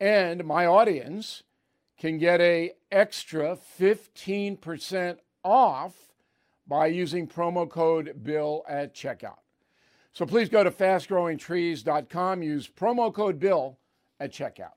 And my audience can get a extra 15% off by using promo code BILL at checkout. So please go to fastgrowingtrees.com, use promo code BILL at checkout.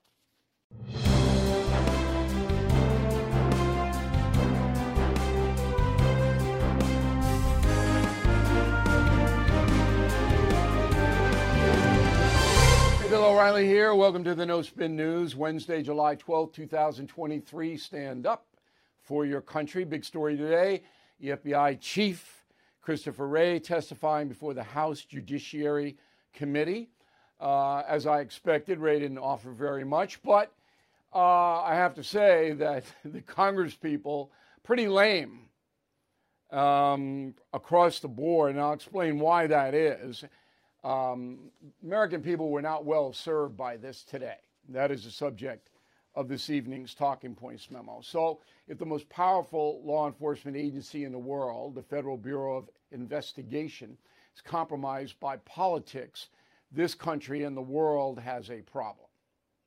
Bill O'Reilly here. Welcome to the No Spin News, Wednesday, July 12, 2023. Stand up for your country. Big story today. The FBI chief, Christopher Wray, testifying before the House Judiciary Committee. Uh, as I expected, Wray didn't offer very much, but uh, I have to say that the Congress people, pretty lame um, across the board, and I'll explain why that is. Um, American people were not well served by this today. That is the subject of this evening's Talking Points memo. So, if the most powerful law enforcement agency in the world, the Federal Bureau of Investigation, is compromised by politics, this country and the world has a problem.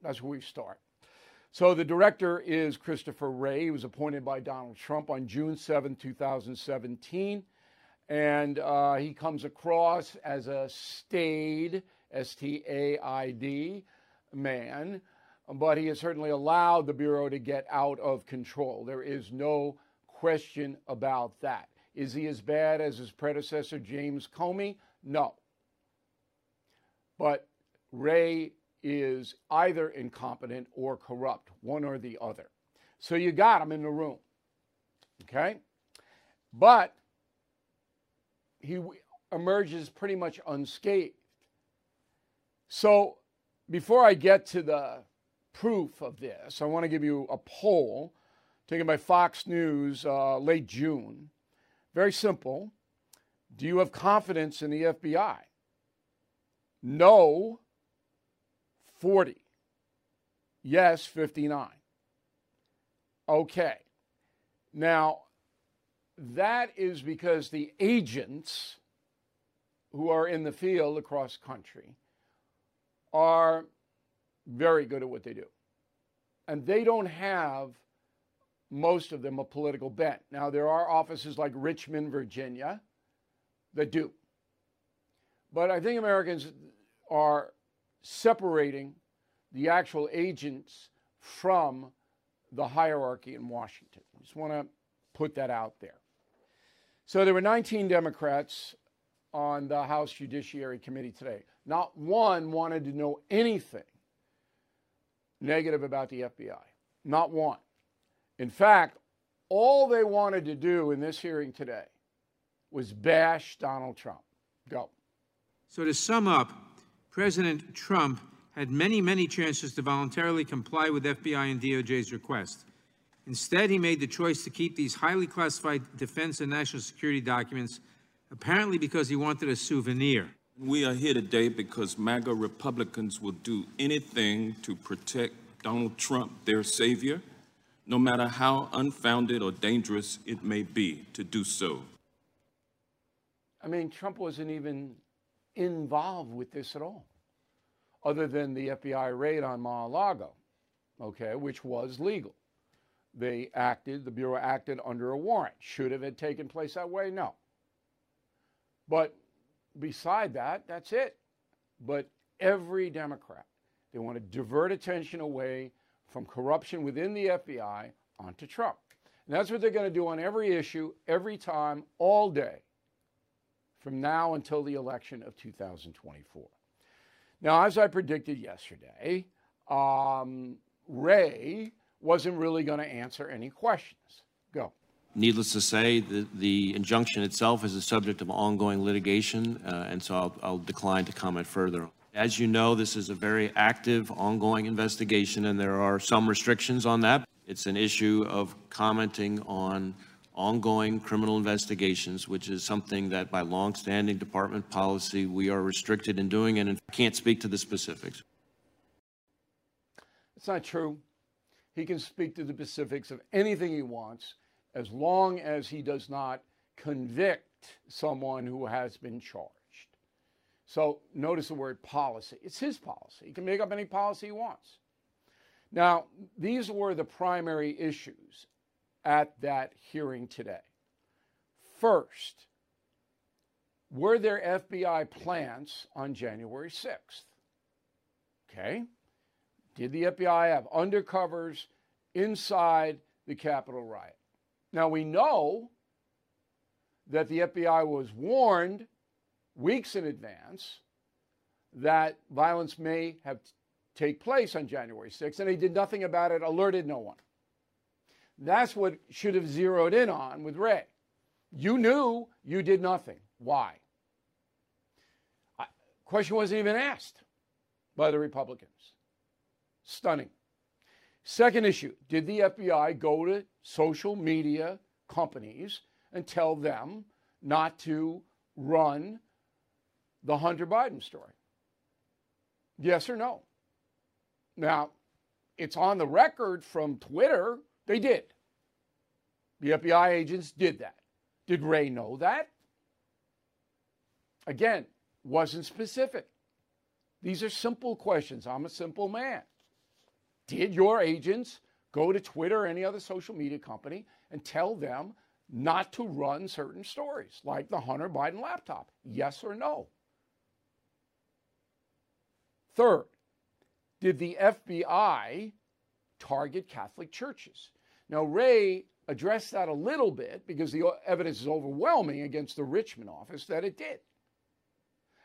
That's where we start. So, the director is Christopher Wray. He was appointed by Donald Trump on June 7, 2017 and uh, he comes across as a staid, S T A I D, man, but he has certainly allowed the Bureau to get out of control. There is no question about that. Is he as bad as his predecessor, James Comey? No. But Wray is either incompetent or corrupt, one or the other. So you got him in the room. Okay? But he emerges pretty much unscathed. So, before I get to the proof of this, I want to give you a poll taken by Fox News uh, late June. Very simple. Do you have confidence in the FBI? No, 40. Yes, 59. Okay. Now, that is because the agents who are in the field across country are very good at what they do. And they don't have most of them a political bent. Now there are offices like Richmond, Virginia that do. But I think Americans are separating the actual agents from the hierarchy in Washington. I just want to put that out there. So there were 19 Democrats on the House Judiciary Committee today. Not one wanted to know anything negative about the FBI. Not one. In fact, All they wanted to do in this hearing today was bash Donald Trump. Go. So, to sum up, President Trump had many, many chances to voluntarily comply with FBI and DOJ's request. Instead, he made the choice to keep these highly classified defense and national security documents, apparently because he wanted a souvenir. We are here today because MAGA Republicans will do anything to protect Donald Trump, their savior, no matter how unfounded or dangerous it may be to do so. I mean, Trump wasn't even involved with this at all, other than the FBI raid on Mar a Lago, okay, which was legal. They acted, the Bureau acted under a warrant. Should have it taken place that way? No. But beside that, that's it. But every Democrat, they want to divert attention away from corruption within the FBI onto Trump. And that's what they're going to do on every issue, every time, all day, from now until the election of 2024. Now, as I predicted yesterday, um, Wray wasn't really going to answer any questions. Go. Needless to say, the, the injunction itself is a subject of ongoing litigation, uh, and so I'll, I'll decline to comment further. As you know, this is a very active, ongoing investigation, and there are some restrictions on that. It's an issue of commenting on ongoing criminal investigations, which is something that by longstanding department policy we are restricted in doing, and can't speak to the specifics. It's not true. He can speak to the specifics of anything he wants as long as he does not convict someone who has been charged. So notice the word policy. It's his policy. He can make up any policy he wants. Now, these were the primary issues at that hearing today. First, were there FBI plants on January 6th? Okay. Did the FBI have undercovers inside the Capitol riot? Now, we know that the FBI was warned weeks in advance that violence may have t- take place on January 6th, and they did nothing about it, alerted no one. That's what should have zeroed in on with Wray. You knew, you did nothing. Why? I, question wasn't even asked by the Republicans. Stunning. Second issue Did the FBI go to social media companies and tell them not to run the Hunter Biden story? Yes or no? Now, it's on the record from Twitter. They did. The FBI agents did that. Did Wray know that? Again, wasn't specific. These are simple questions. I'm a simple man. Did your agents go to Twitter or any other social media company and tell them not to run certain stories, like the Hunter Biden laptop? Yes or no? Third, did the FBI target Catholic churches? Now, Wray addressed that a little bit because the evidence is overwhelming against the Richmond office that it did.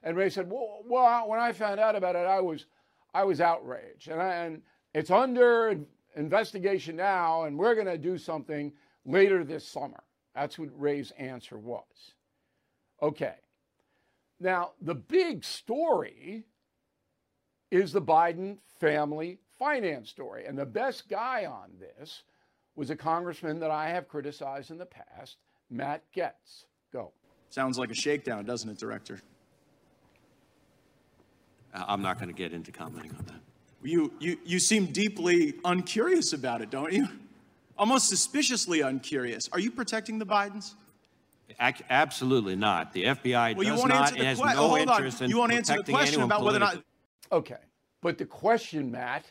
And Wray said, "Well, well when I found out about it, I was, I was outraged, and, I, and it's under investigation now, and we're going to do something later this summer." That's what Wray's answer was. Okay. Now, the big story is the Biden family finance story. And the best guy on this was a congressman that I have criticized in the past, Matt Gaetz. Go. Sounds like a shakedown, doesn't it, Director? Uh, I'm not going to get into commenting on that. You, you, you seem deeply uncurious about it, don't you? Almost suspiciously uncurious. Are you protecting the Bidens? Ac- absolutely not. The FBI well, does not and has no oh, interest in You won't answer the question about whether or not. Okay. But the question, Matt,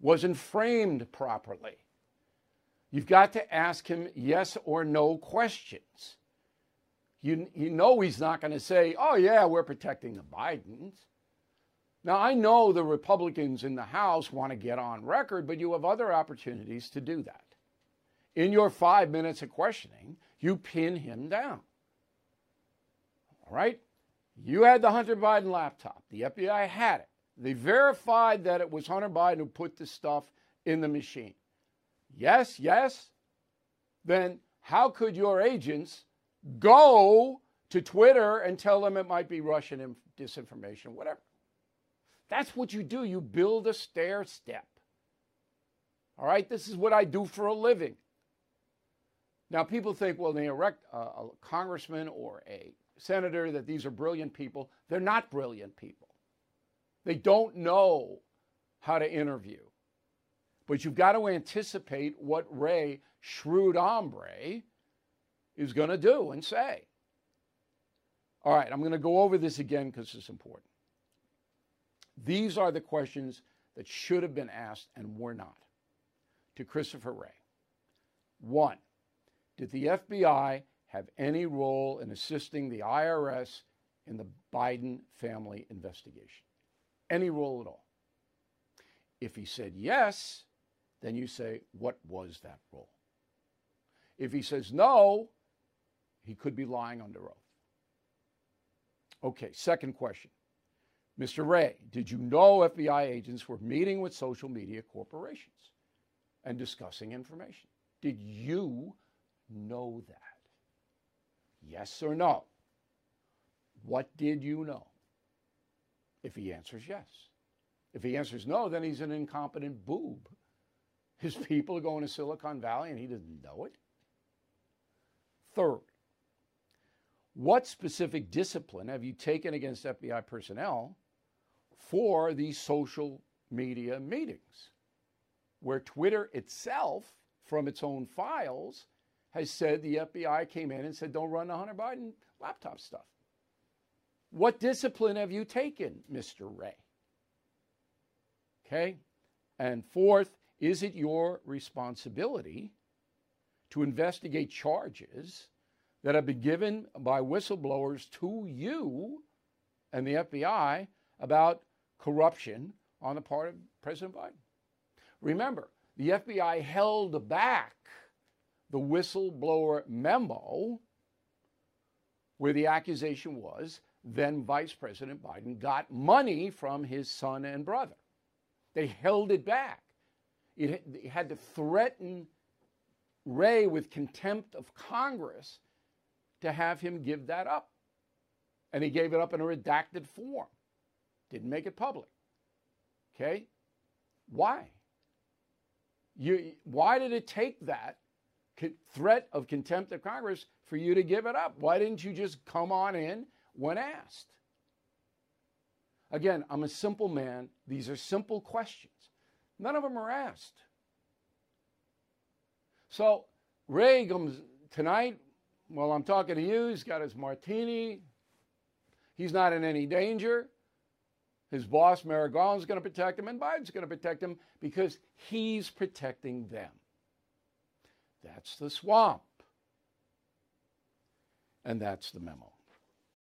wasn't framed properly. You've got to ask him yes or no questions. You, you know he's not going to say, oh, yeah, we're protecting the Bidens. Now, I know the Republicans in the House want to get on record, but you have other opportunities to do that. In your five minutes of questioning, you pin him down. All right? You had the Hunter Biden laptop, the FBI had it. They verified that it was Hunter Biden who put the stuff in the machine. Yes, yes. then how could your agents go to Twitter and tell them it might be Russian disinformation, whatever? That's what you do. You build a stair step. All right, this is what I do for a living. Now, people think, well, they elect a, a congressman or a senator that these are brilliant people. They're not brilliant people. They don't know how to interview. But you've got to anticipate what Wray, shrewd hombre, is going to do and say. All right, I'm going to go over this again because it's important. These are the questions that should have been asked and were not to Christopher Wray. One, did the FBI have any role in assisting the IRS in the Biden family investigation? Any role at all? If he said yes, then you say, what was that role? If he says no, he could be lying under oath. Okay, second question. Mr. Wray, did you know FBI agents were meeting with social media corporations and discussing information? Did you know that? Yes or no? What did you know? If he answers yes. If he answers no, then he's an incompetent boob. His people are going to Silicon Valley and he doesn't know it. Third, what specific discipline have you taken against FBI personnel for these social media meetings, where Twitter itself, from its own files, has said the FBI came in and said, don't run the Hunter Biden laptop stuff. What discipline have you taken, Mr. Wray? Okay. And fourth, is it your responsibility to investigate charges that have been given by whistleblowers to you and the FBI about corruption on the part of President Biden. Remember, the FBI held back the whistleblower memo where the accusation was then Vice President Biden got money from his son and brother. They held it back. It, had to threaten Wray with contempt of Congress to have him give that up. And he gave it up in a redacted form. Didn't make it public. Okay? Why? You, why did it take that threat of contempt of Congress for you to give it up? Why didn't you just come on in when asked? Again, I'm a simple man. These are simple questions. None of them are asked. So comes tonight. Well, I'm talking to you. He's got his martini. He's not in any danger. His boss, Garland, is going to protect him, and Biden's going to protect him because he's protecting them. That's the swamp. And that's the memo.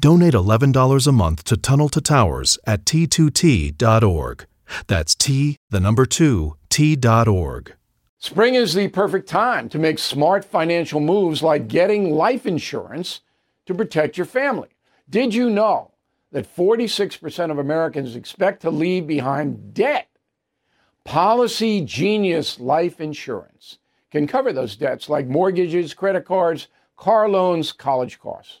Donate $11 a month to Tunnel to Towers at t2t.org. That's T, the number 2, T.org. Spring is the perfect time to make smart financial moves like getting life insurance to protect your family. Did you know that 46% of Americans expect to leave behind debt? Policy Genius Life Insurance can cover those debts like mortgages, credit cards, car loans, college costs.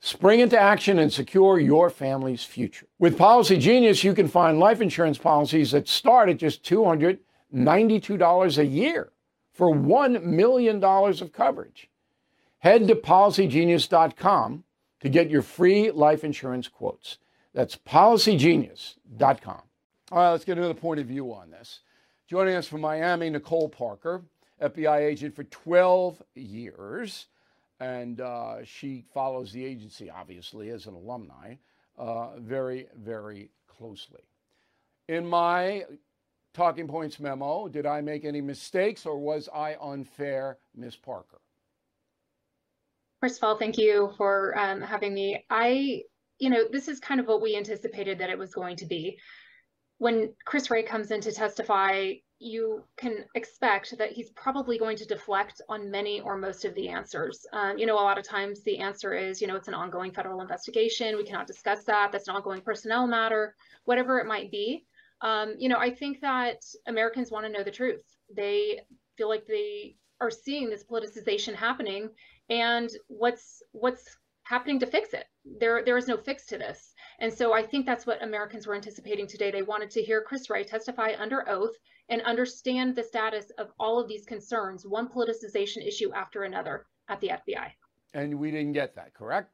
Spring into action and secure your family's future. With Policy Genius, you can find life insurance policies that start at just $292 a year for $1 million of coverage. Head to policygenius.com to get your free life insurance quotes. That's policygenius.com. All right, let's get another point of view on this. Joining us from Miami, Nicole Parker, FBI agent for 12 years and uh, she follows the agency, obviously, as an alumni, uh, very, very closely. In my talking points memo, did I make any mistakes or was I unfair, Ms. Parker? First of all, thank you for um, having me. I, you know, this is kind of what we anticipated that it was going to be. When Chris Wray comes in to testify, you can expect that he's probably going to deflect on many or most of the answers. Um, you know, a lot of times the answer is, you know, it's an ongoing federal investigation. We cannot discuss that. That's an ongoing personnel matter, whatever it might be. Um, you know, I think that Americans want to know the truth. They feel like they are seeing this politicization happening and what's what's happening to fix it. There, there is no fix to this. And so I think that's what Americans were anticipating today. They wanted to hear Chris Wray testify under oath and understand the status of all of these concerns, one politicization issue after another at the FBI. And we didn't get that, correct?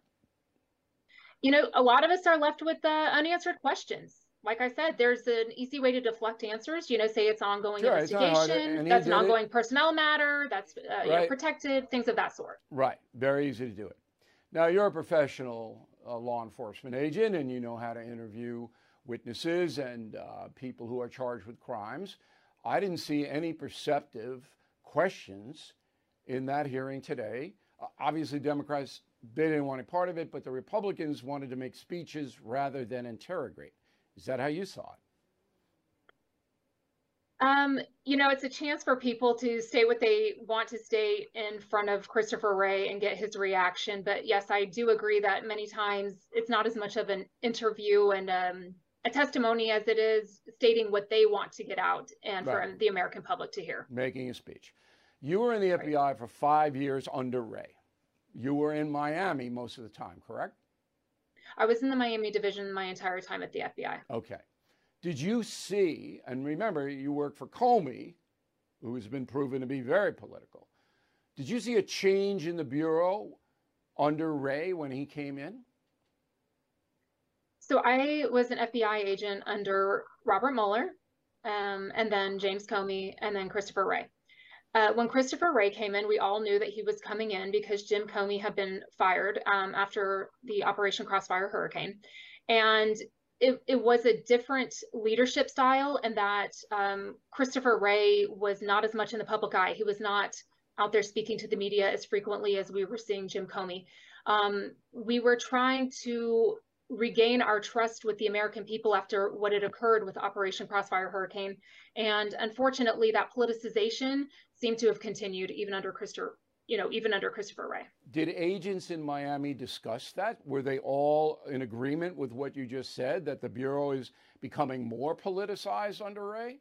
You know, a lot of us are left with uh, unanswered questions. Like I said, there's an easy way to deflect answers. You know, say it's ongoing sure, investigation. It's that's an ongoing it. personnel matter. That's uh, right. you know, protected. Things of that sort. Right. Very easy to do it. Now you're a professional uh, law enforcement agent, and you know how to interview witnesses and uh, people who are charged with crimes. I didn't see any perceptive questions in that hearing today. Uh, obviously, Democrats they didn't want a part of it, but the Republicans wanted to make speeches rather than interrogate. Is that how you saw it? Um, you know, it's a chance for people to say what they want to say in front of Christopher Wray and get his reaction. But yes, I do agree that many times it's not as much of an interview and um, a testimony as it is stating what they want to get out and right. for the American public to hear. Making a speech. You were in the FBI right. for five years under Wray. You were in Miami most of the time, correct? I was in the Miami division my entire time at the FBI. Okay. Did you see, and remember, you work for Comey, who has been proven to be very political. Did you see a change in the Bureau under Wray when he came in? So I was an FBI agent under Robert Mueller, um, and then James Comey, and then Christopher Wray. Uh, when Christopher Wray came in, we all knew that he was coming in because Jim Comey had been fired um, after the Operation Crossfire Hurricane. And it, it was a different leadership style, and that um, Christopher Wray was not as much in the public eye. He was not out there speaking to the media as frequently as we were seeing Jim Comey. Um, we were trying to regain our trust with the American people after what had occurred with Operation Crossfire Hurricane. And unfortunately, that politicization seemed to have continued even under Christopher, you know, even under Christopher Wray. Did agents in Miami discuss that? Were they all in agreement with what you just said, that the Bureau is becoming more politicized under Wray?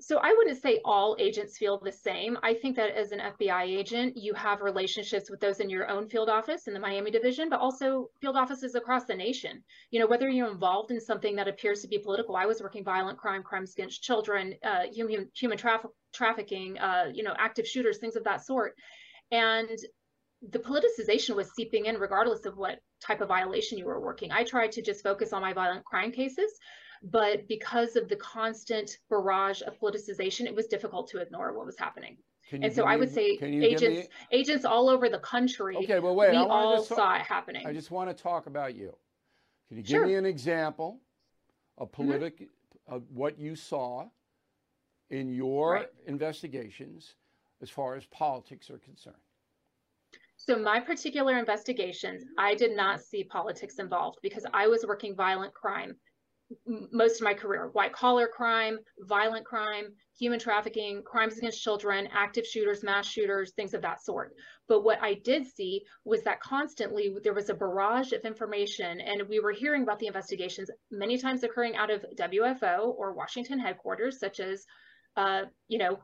So I wouldn't say all agents feel the same. I think that as an FBI agent, you have relationships with those in your own field office in the Miami division, but also field offices across the nation. You know, whether you're involved in something that appears to be political, I was working violent crime, crimes against children, uh, human human traffic, trafficking, uh, you know, active shooters, things of that sort, and the politicization was seeping in regardless of what type of violation you were working. I tried to just focus on my violent crime cases, but because of the constant barrage of politicization, it was difficult to ignore what was happening. And so I would say agents agents all over the country. Okay, well wait, we all talk, saw it happening. I just want to talk about you. Can you give sure. me an example of politic mm-hmm. of what you saw in your right. investigations as far as politics are concerned? So my particular investigations, I did not see politics involved because I was working violent crime most of my career white collar crime, violent crime, human trafficking, crimes against children, active shooters, mass shooters, things of that sort. But what I did see was that constantly there was a barrage of information, and we were hearing about the investigations many times occurring out of WFO or Washington headquarters, such as, uh, you know,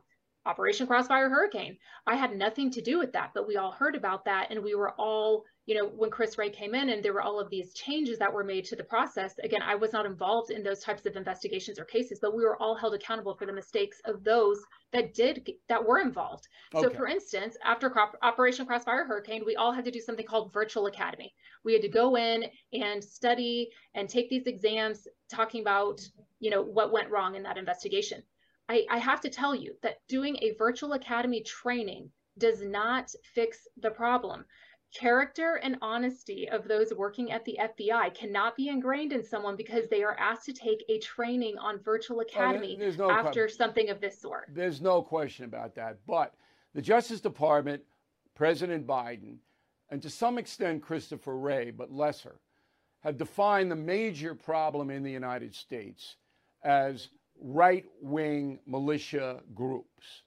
Operation Crossfire Hurricane. I had nothing to do with that, but we all heard about that. And we were all, you know, when Chris Wray came in and there were all of these changes that were made to the process. Again, I was not involved in those types of investigations or cases, but we were all held accountable for the mistakes of those that did, that were involved. Okay. So, for instance, after Operation Crossfire Hurricane, we all had to do something called Virtual Academy. We had to go in and study and take these exams talking about, you know, what went wrong in that investigation I, I have to tell you that doing a virtual academy training does not fix the problem. Character and honesty of those working at the FBI cannot be ingrained in someone because they are asked to take a training on virtual oh, academy oh, no after something of this sort. There's no question about that. But the Justice Department, President Biden, and to some extent Christopher Wray, but lesser, have defined the major problem in the United States as right wing militia groups.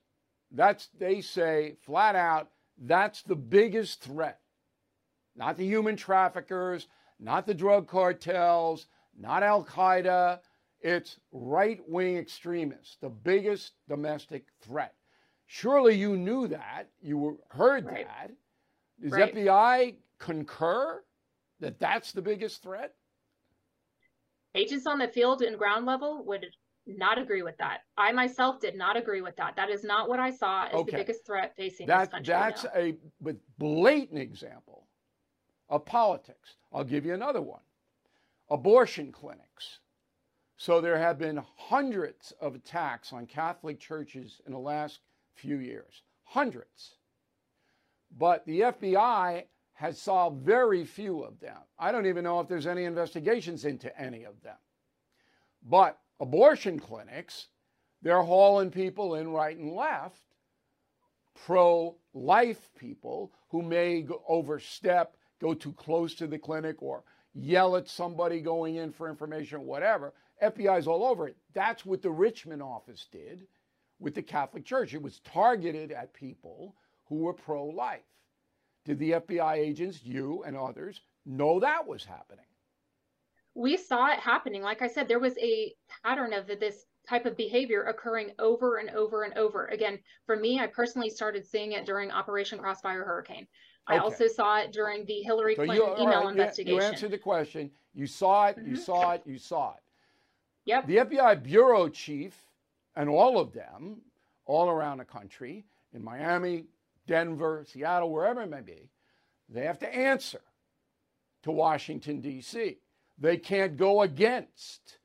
That's, they say flat out, that's the biggest threat. Not the human traffickers, not the drug cartels, not Al Qaeda. It's right wing extremists, the biggest domestic threat. Surely you knew that. You heard right. that. Does right. FBI concur that that's the biggest threat? Agents on the field and ground level would not agree with that. I myself did not agree with that. That is not what I saw as okay. the biggest threat facing that, this country. That's now. a blatant example of politics. I'll give you another one. Abortion clinics. So there have been hundreds of attacks on Catholic churches in the last few years. Hundreds. But the FBI has solved very few of them. I don't even know if there's any investigations into any of them. But abortion clinics, they're hauling people in right and left, pro life people who may overstep, go too close to the clinic, or yell at somebody going in for information, whatever. FBI's all over it. That's what the Richmond office did with the Catholic Church. It was targeted at people who were pro life. Did the FBI agents, you and others, know that was happening? We saw it happening. Like I said, there was a pattern of this type of behavior occurring over and over and over. Again, for me, I personally started seeing it during Operation Crossfire Hurricane. I also saw it during the Hillary Clinton you, email right, investigation. You answered the question. You saw it, you mm-hmm. saw it, you saw it. Yep. The FBI bureau chief and all of them, all around the country, in Miami, Denver, Seattle, wherever it may be, they have to answer to Washington, D.C. They can't go against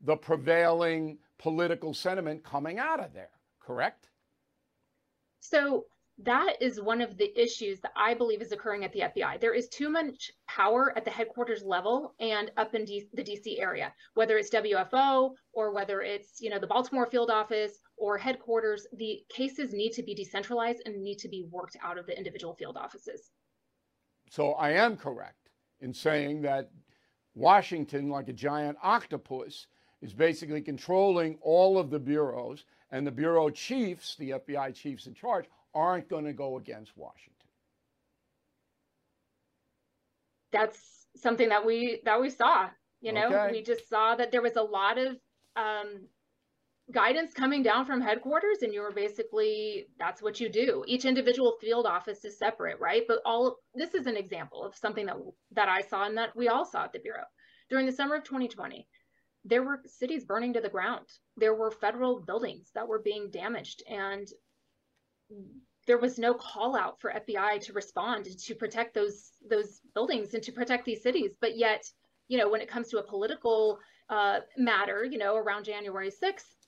the prevailing political sentiment coming out of there, correct? So that is one of the issues that I believe is occurring at the FBI. There is too much power at the headquarters level and up in D- the DC area, whether it's WFO or whether it's you know the Baltimore field office or headquarters. The cases need to be decentralized and need to be worked out of the individual field offices. So I am correct in saying that Washington, like a giant octopus, is basically controlling all of the bureaus, and the bureau chiefs, the FBI chiefs in charge, aren't going to go against Washington. That's something that we that we saw. You know, okay. we just saw that there was a lot of um, guidance coming down from headquarters and you're basically that's what you do. Each individual field office is separate right? But all this is an example of something that that i saw and that we all saw at the bureau. During the summer of 2020 there were cities burning to the ground. There were federal buildings that were being damaged and there was no call out for fbi to respond to protect those those buildings and to protect these cities. But yet you know when it comes to a political uh, matter you know around january 6th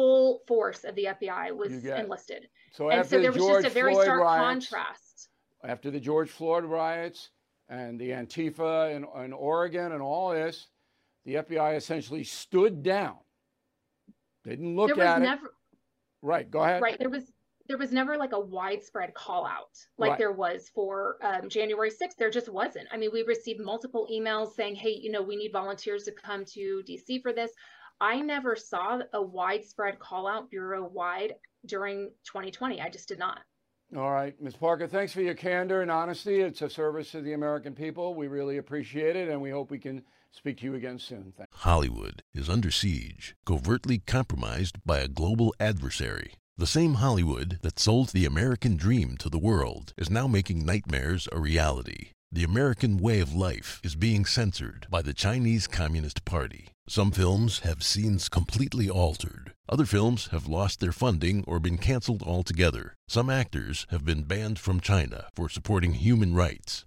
full force of the FBI was enlisted. So and so there was George just a very Floyd stark riots, contrast. After the George Floyd riots and the Antifa in, in Oregon and all this, the FBI essentially stood down. They didn't look there at never, it. Right, go ahead. Right, there was there was never like a widespread call out like right. there was for um, January 6th. There just wasn't. I mean, we received multiple emails saying, hey, you know, we need volunteers to come to DC for this. I never saw a widespread call out bureau wide during 2020. I just did not. All right, Ms. Parker, thanks for your candor and honesty. It's a service to the American people. We really appreciate it, and we hope we can speak to you again soon. Thanks. Hollywood is under siege, covertly compromised by a global adversary. The same Hollywood that sold the American dream to the world is now making nightmares a reality. The American way of life is being censored by the Chinese Communist Party. Some films have scenes completely altered. Other films have lost their funding or been canceled altogether. Some actors have been banned from China for supporting human rights.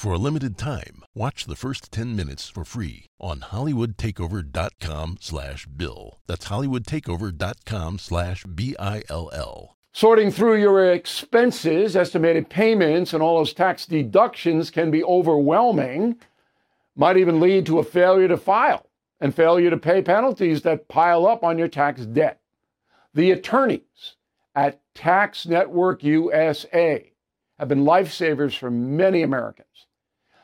For a limited time, watch the first 10 minutes for free on hollywoodtakeover.com slash bill. That's hollywoodtakeover.com slash B-I-L-L. Sorting through your expenses, estimated payments, and all those tax deductions can be overwhelming, might even lead to a failure to file and failure to pay penalties that pile up on your tax debt. The attorneys at Tax Network USA have been lifesavers for many Americans.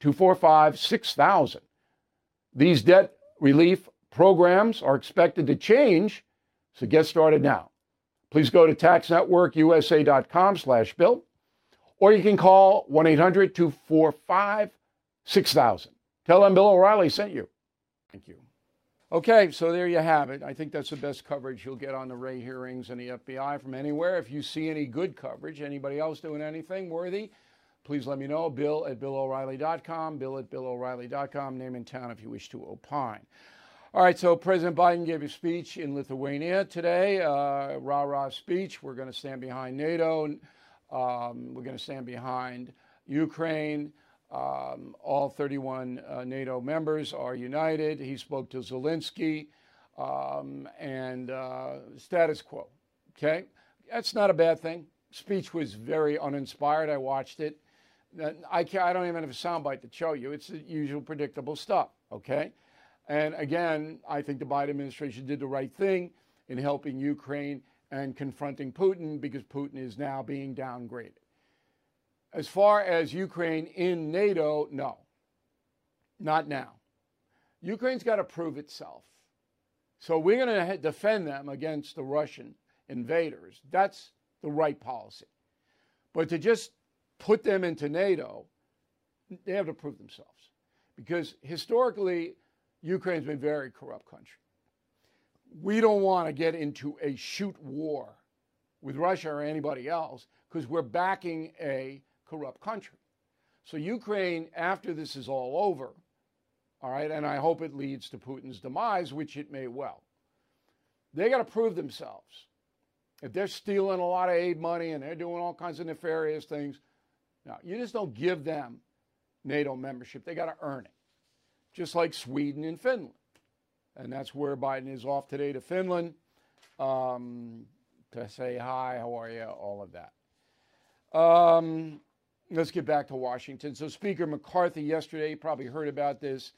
245 6000. These debt relief programs are expected to change, so get started now. Please go to taxnetworkusa.com slash bill, or you can call 1-800-245-6000. Tell them Bill O'Reilly sent you. Thank you. Okay, so there you have it. I think that's the best coverage you'll get on the Wray hearings and the FBI from anywhere. If you see any good coverage, anybody else doing anything worthy, please let me know. Bill at BillO'Reilly.com, Bill at BillO'Reilly.com, name and town if you wish to opine. All right, so President Biden gave a speech in Lithuania today, uh, rah rah speech. We're going to stand behind NATO. Um, we're going to stand behind Ukraine. Um, all 31 uh, NATO members are united. He spoke to Zelensky um, and uh, status quo. Okay, that's not a bad thing. Speech was very uninspired. I watched it. I, can't, I don't even have a soundbite to show you. It's the usual predictable stuff, okay? And again, I think the Biden administration did the right thing in helping Ukraine and confronting Putin because Putin is now being downgraded. As far as Ukraine in NATO, no, not now. Ukraine's got to prove itself. So we're going to defend them against the Russian invaders. That's the right policy. But to just put them into NATO, they have to prove themselves. Because historically, Ukraine's been a very corrupt country. We don't want to get into a shoot war with Russia or anybody else because we're backing a corrupt country. So, Ukraine, after this is all over, all right, and I hope it leads to Putin's demise, which it may well, they got to prove themselves. If they're stealing a lot of aid money and they're doing all kinds of nefarious things, now, you just don't give them NATO membership, they got to earn it, just like Sweden and Finland. And that's where Biden is off today to Finland um, to say hi, how are you, all of that. Um, let's get back to Washington. So, Speaker McCarthy yesterday, probably heard about this,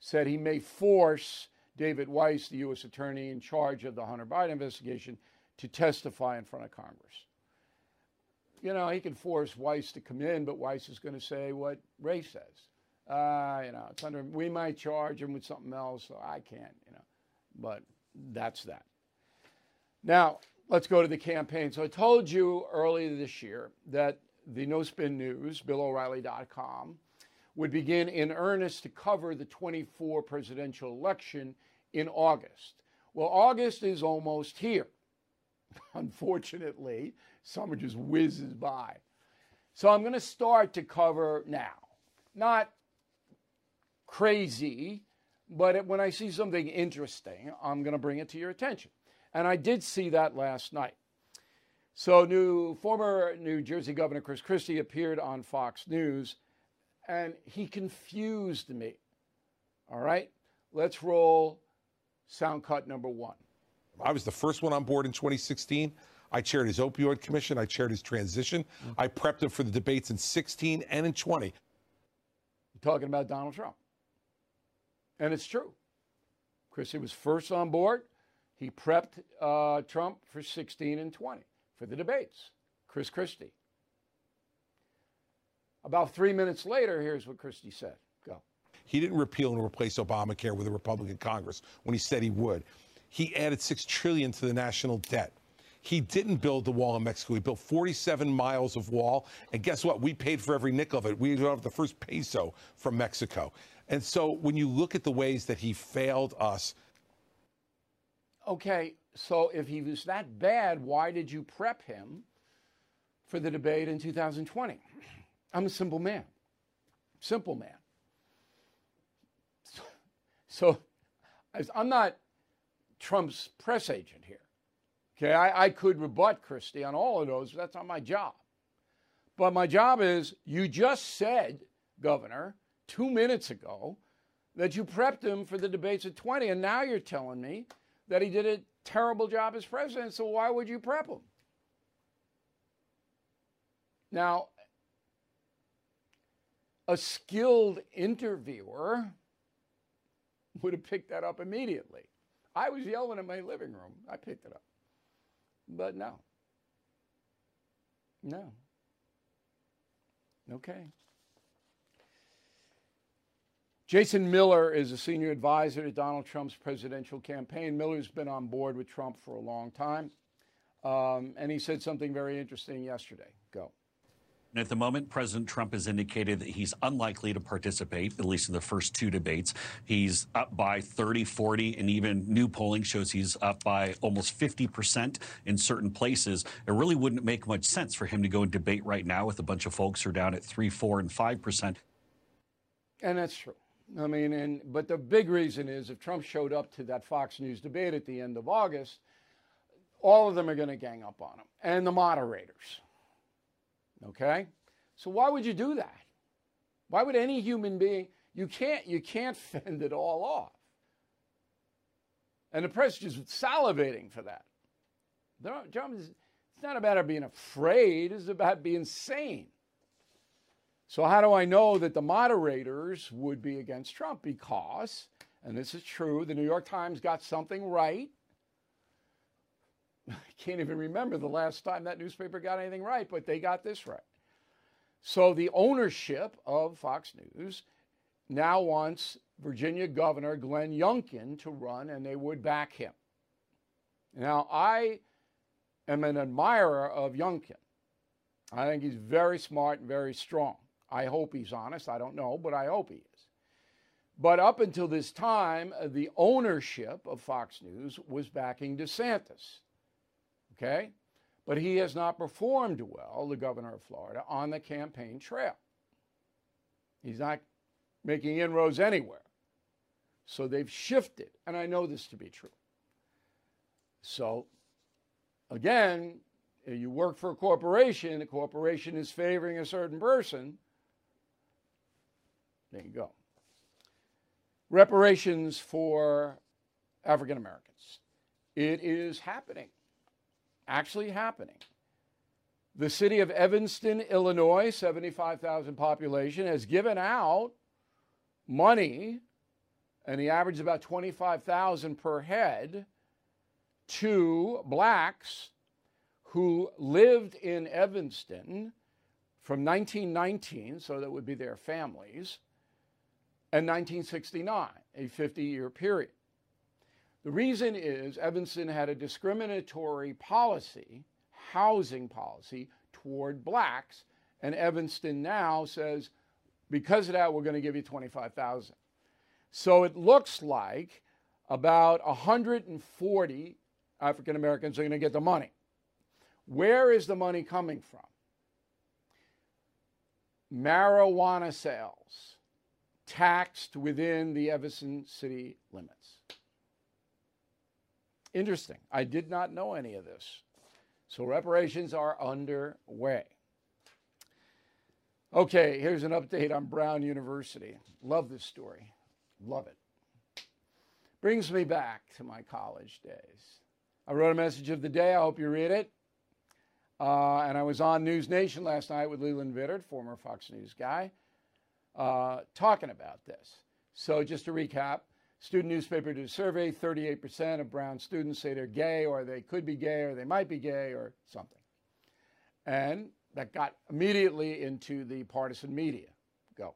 said he may force David Weiss, the U.S. attorney in charge of the Hunter Biden investigation, to testify in front of Congress you know, he can force Weiss to come in, but Weiss is going to say what Wray says. Uh, you know, it's under, we might charge him with something else, so I can't, you know, but that's that. Now, let's go to the campaign. So I told you earlier this year that the No Spin News, BillO'Reilly.com, would begin in earnest to cover the 24 presidential election in August. Well, August is almost here. Unfortunately, summer just whizzes by. So I'm going to start to cover now. Not crazy, but when I see something interesting, I'm going to bring it to your attention. And I did see that last night. So, new former New Jersey Governor Chris Christie appeared on Fox News and he confused me. All right, let's roll sound cut number one. I was the first one on board in 2016. I chaired his opioid commission. I chaired his transition. Mm-hmm. I prepped him for the debates in 16 and in 20. You're talking about Donald Trump. And it's true. Christie was first on board. He prepped uh, Trump for 16 and 20 for the debates. Chris Christie. About three minutes later, here's what Christie said. Go. He didn't repeal and replace Obamacare with a Republican Congress when he said he would. He added six trillion to the national debt. He didn't build the wall in Mexico. He built 47 miles of wall. And guess what? We paid for every nickel of it. We got the first peso from Mexico. And so when you look at the ways that he failed us. Okay, so if he was that bad, why did you prep him for the debate in 2020? I'm a simple man. Simple man. So, so I'm not Trump's press agent here. Okay, I, I could rebut Christie on all of those. That's not my job. But my job is you just said, Governor, two minutes ago that you prepped him for the debates at 20, and now you're telling me that he did a terrible job as president, so why would you prep him? Now, a skilled interviewer would have picked that up immediately. I was yelling in my living room. I picked it up. But no. No. Okay. Jason Miller is a senior advisor to Donald Trump's presidential campaign. Miller's been on board with Trump for a long time. Um, and he said something very interesting yesterday. Go. And at the moment, President Trump has indicated that he's unlikely to participate, at least in the first two debates. He's up by 30, 40, and even new polling shows he's up by almost 50% in certain places. It really wouldn't make much sense for him to go and debate right now with a bunch of folks who are down at 3, 4, and 5%. And that's true. I mean, and but the big reason is if Trump showed up to that Fox News debate at the end of August, all of them are going to gang up on him and the moderators. Okay? So why would you do that? Why would any human being you can't you can't fend it all off. And the press is just salivating for that. It's not about being afraid, it's about being sane. So, how do I know that the moderators would be against Trump? Because, and this is true, the New York Times got something right. I can't even remember the last time that newspaper got anything right, but they got this right. So, the ownership of Fox News now wants Virginia Governor Glenn Youngkin to run, and they would back him. Now, I am an admirer of Youngkin. I think he's very smart and very strong. I hope he's honest. I don't know, but I hope he is. But up until this time, the ownership of Fox News was backing DeSantis. Okay? But he has not performed well, the governor of Florida, on the campaign trail. He's not making inroads anywhere. So they've shifted, and I know this to be true. So, again, you work for a corporation, the corporation is favoring a certain person, there you go. Reparations for African Americans. It is happening, actually happening. The city of Evanston, Illinois, 75,000 population, has given out money, and the average is about 25,000 per head, to blacks who lived in Evanston from 1919, so that would be their families, and 1969, a 50 year period. The reason is Evanston had a discriminatory policy, housing policy, toward blacks, and Evanston now says, because of that, we're going to give you 25,000. So it looks like about 140 African Americans are going to get the money. Where is the money coming from? Marijuana sales taxed within the Evanston city limits. Interesting. I did not know any of this. So reparations are underway. Okay, here's an update on Brown University. Love this story. Love it. Brings me back to my college days. I wrote a message of the day. I hope you read it. Uh, and I was on News Nation last night with Leland Vittert, former Fox News guy, uh, talking about this. So, just to recap, student newspaper did a survey 38% of Brown students say they're gay, or they could be gay, or they might be gay, or something. And that got immediately into the partisan media. Go.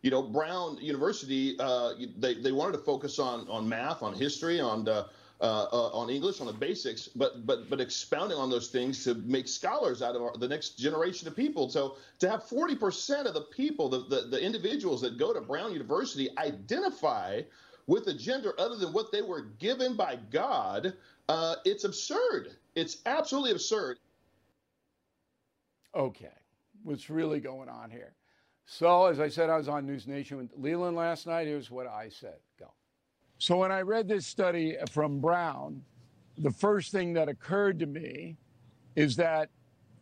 You know, Brown University, uh, they, they wanted to focus on, on math, on history, on uh, uh, on English, on the basics, but but but expounding on those things to make scholars out of our, the next generation of people. So to have 40% of the people, the, the, the individuals that go to Brown University identify with a gender other than what they were given by God, uh, it's absurd. It's absolutely absurd okay, what's really going on here? So, as I said, I was on News Nation with Leland last night. Here's what I said. Go. So, when I read this study from Brown, the first thing that occurred to me is that,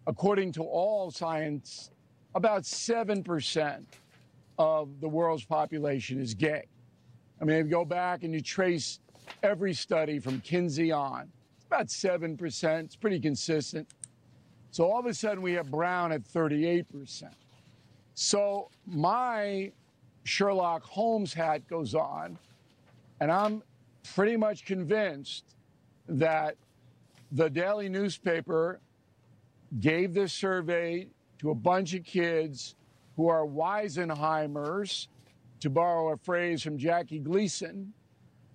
according to all science, about 7% of the world's population is gay. I mean, if you go back and you trace every study from Kinsey on, it's about 7%. It's pretty consistent. So all of a sudden we have Brown at 38%. So my Sherlock Holmes hat goes on, and I'm pretty much convinced that the daily newspaper gave this survey to a bunch of kids who are Weisenheimers, to borrow a phrase from Jackie Gleason,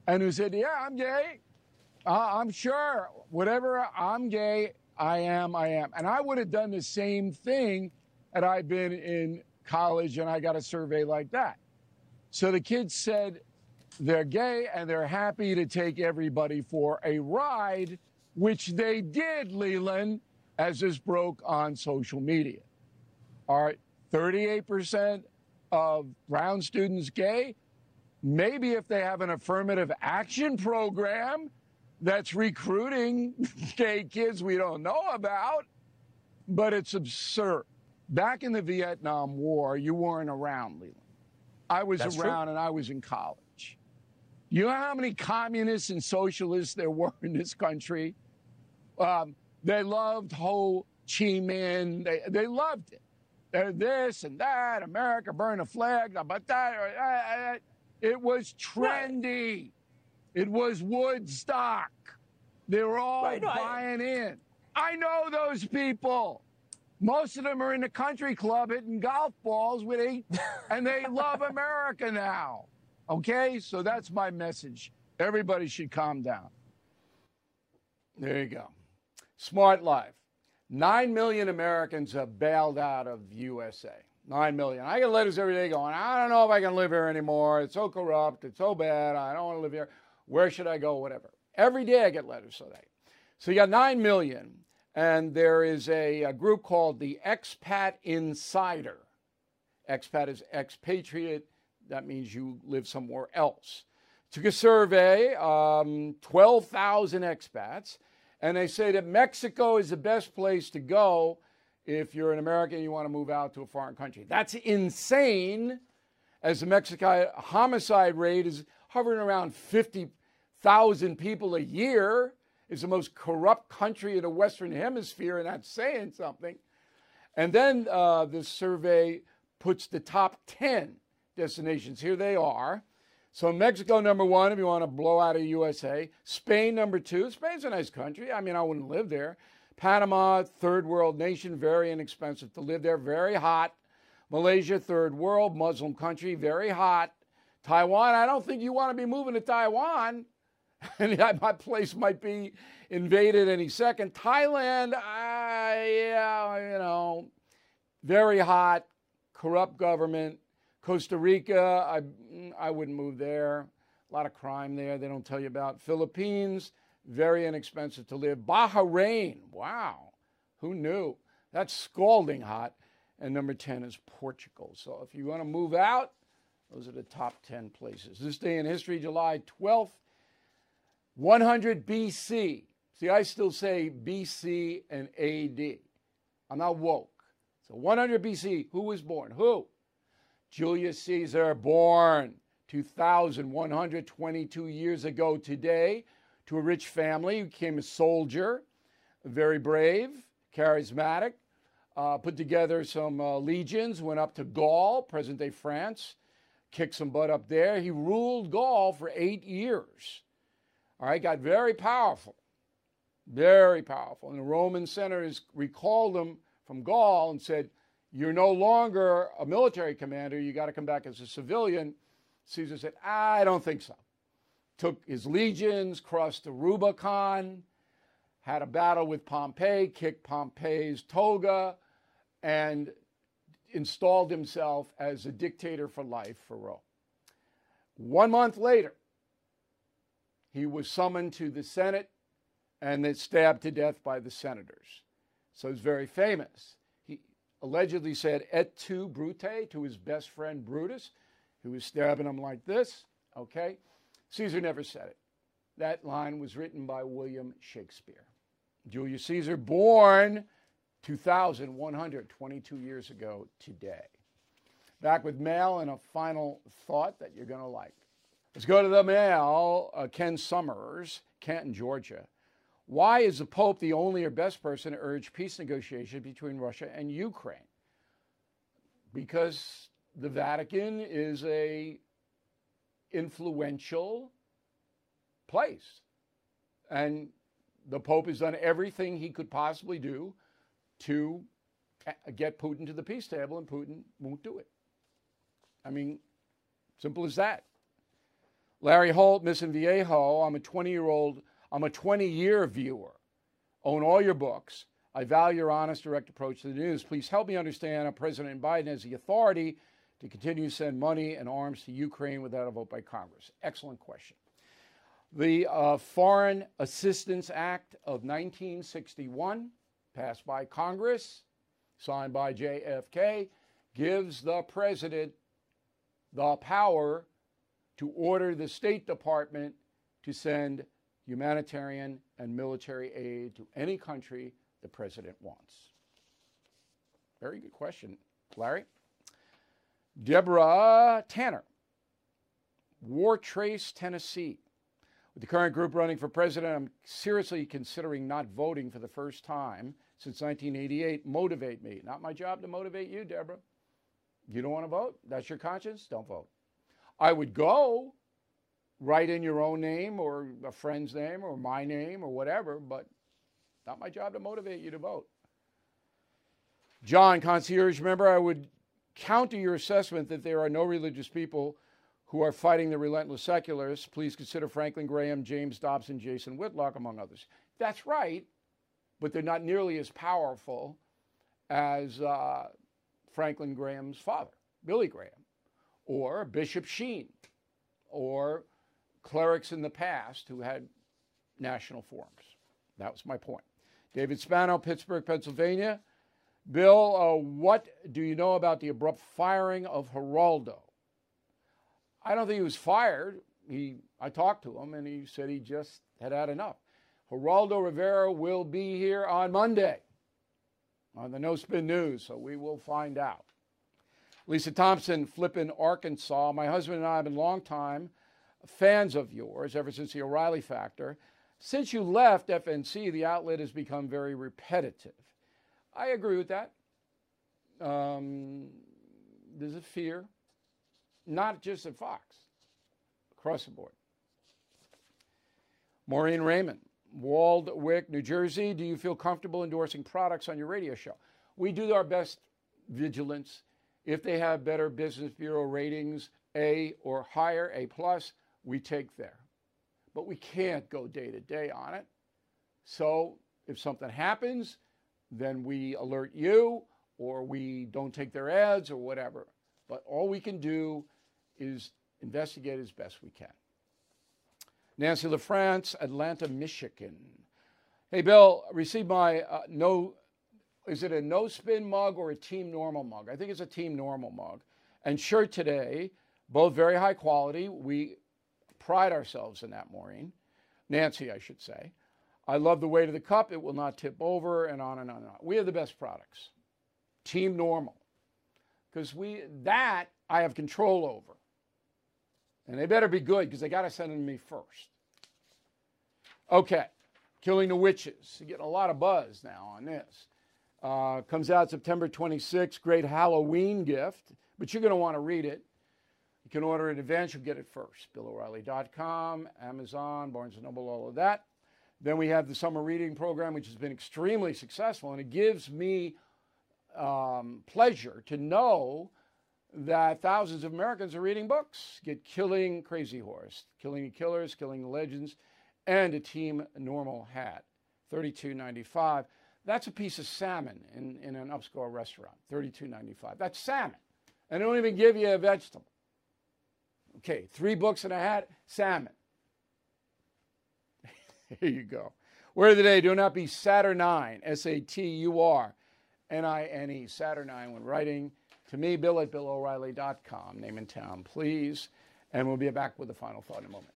and who said, Yeah, I'm gay. Uh, I'm sure. Whatever, I'm gay. I am, I am. And I would have done the same thing had I been in college and I got a survey like that. So the kids said they're gay and they're happy to take everybody for a ride, which they did, Leland, as this broke on social media. All right, 38% of Brown students gay. Maybe if they have an affirmative action program, that's recruiting gay kids we don't know about, but it's absurd. Back in the Vietnam War, you weren't around, Leland. I was that's around true. and I was in college. You know how many communists and socialists there were in this country? Um, they loved Ho Chi Minh. They, they loved it. They're this and that, America, burn a flag, but that. Uh, uh, uh, it was trendy. It was Woodstock. They were all right, no, buying I... in. I know those people. Most of them are in the country club hitting golf balls with eight, and they love America now. Okay, so that's my message. Everybody should calm down. There you go. Smart life. Nine million Americans have bailed out of USA. Nine million. I get letters every day going, I don't know if I can live here anymore. It's so corrupt. It's so bad. I don't want to live here. Where should I go? Whatever. Every day I get letters today. So you got 9 million, and there is a, a group called the Expat Insider. Expat is expatriate. That means you live somewhere else. Took a survey, um, 12,000 expats, and they say that Mexico is the best place to go if you're an American and you want to move out to a foreign country. That's insane, as the Mexican homicide rate is hovering around 50,000 people a year. Is the most corrupt country in the Western Hemisphere, and that's saying something. And then uh, this survey puts the top 10 destinations. Here they are. So Mexico number one, if you want to blow out of USA. Spain number two. Spain's a nice country. I mean, I wouldn't live there. Panama, third world nation, very inexpensive to live there, very hot. Malaysia, third world, Muslim country, very hot. Taiwan, I don't think you want to be moving to Taiwan. and my place might be invaded any second. Thailand, uh, yeah, you know, very hot, corrupt government. Costa Rica, I, I wouldn't move there. A lot of crime there, they don't tell you about. Philippines, very inexpensive to live. Bahrain, wow, who knew? That's scalding hot. And number 10 is Portugal. So if you want to move out, those are the top 10 places. This day in history, July 12th, 100 BC. See, I still say BC and AD. I'm not woke. So 100 BC, who was born? Who? Julius Caesar, born 2,122 years ago today to a rich family, became a soldier, very brave, charismatic, uh, put together some uh, legions, went up to Gaul, present day France, kicked some butt up there. He ruled Gaul for eight years. All right, got very powerful, very powerful. And the Roman senators recalled him from Gaul and said, You're no longer a military commander, you got to come back as a civilian. Caesar said, I don't think so. Took his legions, crossed the Rubicon, had a battle with Pompey, kicked Pompey's toga, and installed himself as a dictator for life for Rome. One month later, he was summoned to the Senate and then stabbed to death by the senators. So he's very famous. Allegedly said et tu brute to his best friend Brutus, who was stabbing him like this. Okay? Caesar never said it. That line was written by William Shakespeare. Julius Caesar, born 2,122 years ago today. Back with mail and a final thought that you're going to like. Let's go to the mail. Uh, Ken Summers, Canton, Georgia. Why is the Pope the only or best person to urge peace negotiations between Russia and Ukraine? Because the Vatican is a influential place. And the Pope has done everything he could possibly do to get Putin to the peace table, and Putin won't do it. I mean, simple as that. Larry Holt, Mission Viejo, I'm a 20 year old, I'm a 20 year viewer. Own all your books. I value your honest, direct approach to the news. Please help me understand how President Biden has the authority to continue to send money and arms to Ukraine without a vote by Congress. Excellent question. The uh, Foreign Assistance Act of 1961, passed by Congress, signed by JFK, gives the president the power to order the State Department to send humanitarian and military aid to any country the president wants. Very good question, Larry. Deborah Tanner, Wartrace, Tennessee. With the current group running for president, I'm seriously considering not voting for the first time since 1988. Motivate me. Not my job to motivate you, Deborah. You don't want to vote? That's your conscience? Don't vote. I would go, write in your own name or a friend's name or my name or whatever, but not my job to motivate you to vote. John, concierge member, I would counter your assessment that there are no religious people who are fighting the relentless secularists. Please consider Franklin Graham, James Dobson, Jason Whitlock, among others. That's right, but they're not nearly as powerful as uh, Franklin Graham's father, Billy Graham, or Bishop Sheen, or clerics in the past who had national forums. That was my point. David Spano, Pittsburgh, Pennsylvania. Bill, uh, what do you know about the abrupt firing of Geraldo? I don't think he was fired. He, I talked to him, and he said he just had had enough. Geraldo Rivera will be here on Monday on the No Spin News, so we will find out. Lisa Thompson, Flippin, Arkansas. My husband and I have been long time fans of yours ever since the O'Reilly Factor. Since you left FNC, the outlet has become very repetitive. I agree with that. Um, there's a fear not just at Fox, across the board. Maureen Raymond, Waldwick, New Jersey. Do you feel comfortable endorsing products on your radio show? We do our best vigilance. If they have better Business Bureau ratings, A or higher, A plus, we take there. But we can't go day to day on it. So if something happens, then we alert you or we don't take their ads or whatever. But all we can do is investigate as best we can. Nancy LaFrance, Atlanta, Michigan. Hey, Bill, received my uh, no, is it a no spin mug or a team normal mug? I think it's a team normal mug. And shirt today, both very high quality. We pride ourselves in that, Maureen. Nancy, I should say. I love the weight of the cup. It will not tip over, and on and on and on. We have the best products. Team Normal. Because we that I have control over. And they better be good because they got to send them to me first. Okay, Killing the Witches. You're getting a lot of buzz now on this. Uh, comes out September 26th. Great Halloween gift, but you're going to want to read it. You can order in advance. You'll get it first. BillO'Reilly.com, Amazon, Barnes & Noble, all of that. Then we have the summer reading program, which has been extremely successful, and it gives me um, pleasure to know that thousands of Americans are reading books. Get Killing Crazy Horse, Killing the Killers, Killing the Legends, and a Team Normal hat, $32.95. That's a piece of salmon in, in an upscale restaurant, $32.95. That's salmon. And they don't even give you a vegetable. Okay, three books and a hat, salmon. Here you go. Word of the day, do not be Saturnine, S A T U R N I N E, Saturnine when writing to me, Bill at BillO'Reilly.com. Name and town, please. And we'll be back with the final thought in a moment.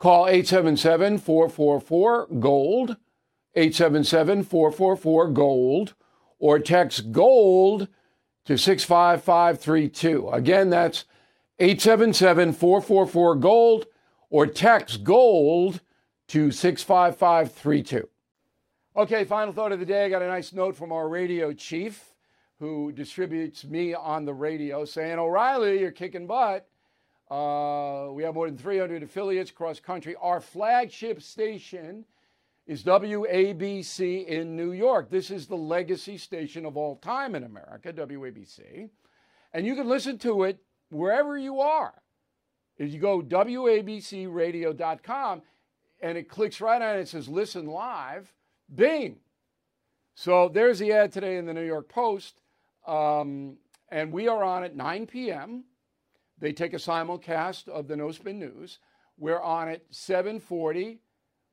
Call 877 444 GOLD, 877 444 GOLD, or text GOLD to 65532. Again, that's 877 444 GOLD, or text GOLD to 65532. Okay, final thought of the day. I got a nice note from our radio chief who distributes me on the radio saying, O'Reilly, you're kicking butt. Uh, we have more than 300 affiliates across country. Our flagship station is WABC in New York. This is the legacy station of all time in America, WABC. And you can listen to it wherever you are. If you go WABCradio.com and it clicks right on it, it says listen live, bing. So there's the ad today in the New York Post. Um, and we are on at 9 p.m. They take a simulcast of the No Spin News. We're on at 740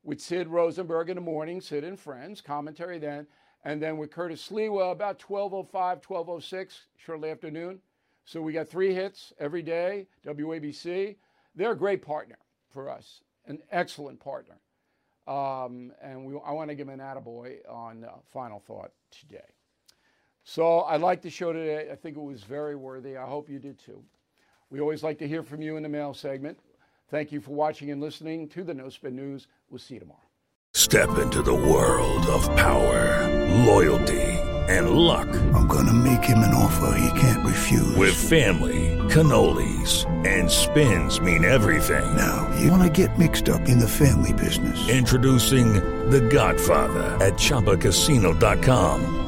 with Sid Rosenberg in the morning, Sid and Friends, commentary then. And then with Curtis Sliwa about 1205, 1206, shortly afternoon. So we got three hits every day, WABC. They're a great partner for us, an excellent partner. Um, and we, I want to give an attaboy on uh, Final Thought today. So I liked the show today. I think it was very worthy. I hope you did too. We always like to hear from you in the mail segment. Thank you for watching and listening to the No Spin News. We'll see you tomorrow. Step into the world of power, loyalty, and luck. I'm going to make him an offer he can't refuse. With family, cannolis, and spins mean everything. Now, you want to get mixed up in the family business? Introducing The Godfather at Chumbacasino.com.